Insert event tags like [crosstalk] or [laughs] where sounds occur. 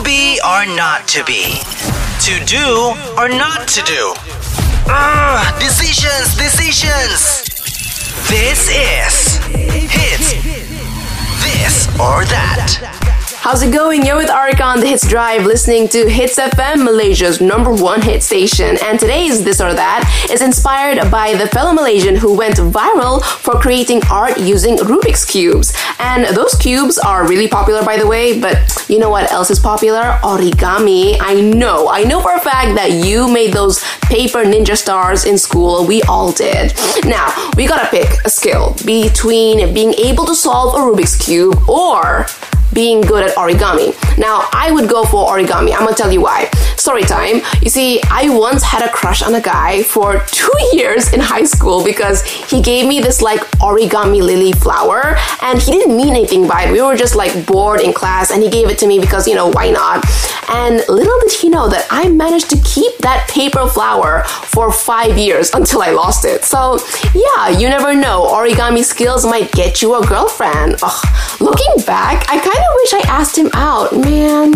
To be or not to be? To do or not to do? Ah, decisions, decisions! This is Hitz This or That. How's it going? You're with Arika on the Hitz Drive listening to Hitz FM, Malaysia's number one hit station. And today's This or That is inspired by the fellow Malaysian who went viral for creating art using Rubik's Cubes. And those cubes are really popular, by the way, but you know what else is popular? Origami. I know. I know for a fact that you made those paper ninja stars in school. We all did. Now, we gotta pick a skill between being able to solve a Rubik's Cube or being good at origami. Now, I would go for origami. I'm gonna tell you why. Story time. You see, I once had a crush on a guy for two [laughs] years in high school because he gave me this like origami lily flower and he didn't mean anything by it. We were just like bored in class and he gave it to me because, you know, why not? And little did he know that I managed to keep that paper flower for five years [laughs] until I lost it. So, yeah, you never know. Origami skills might get you a girlfriend. Ugh. Looking back, I kind of wish I asked him out, man.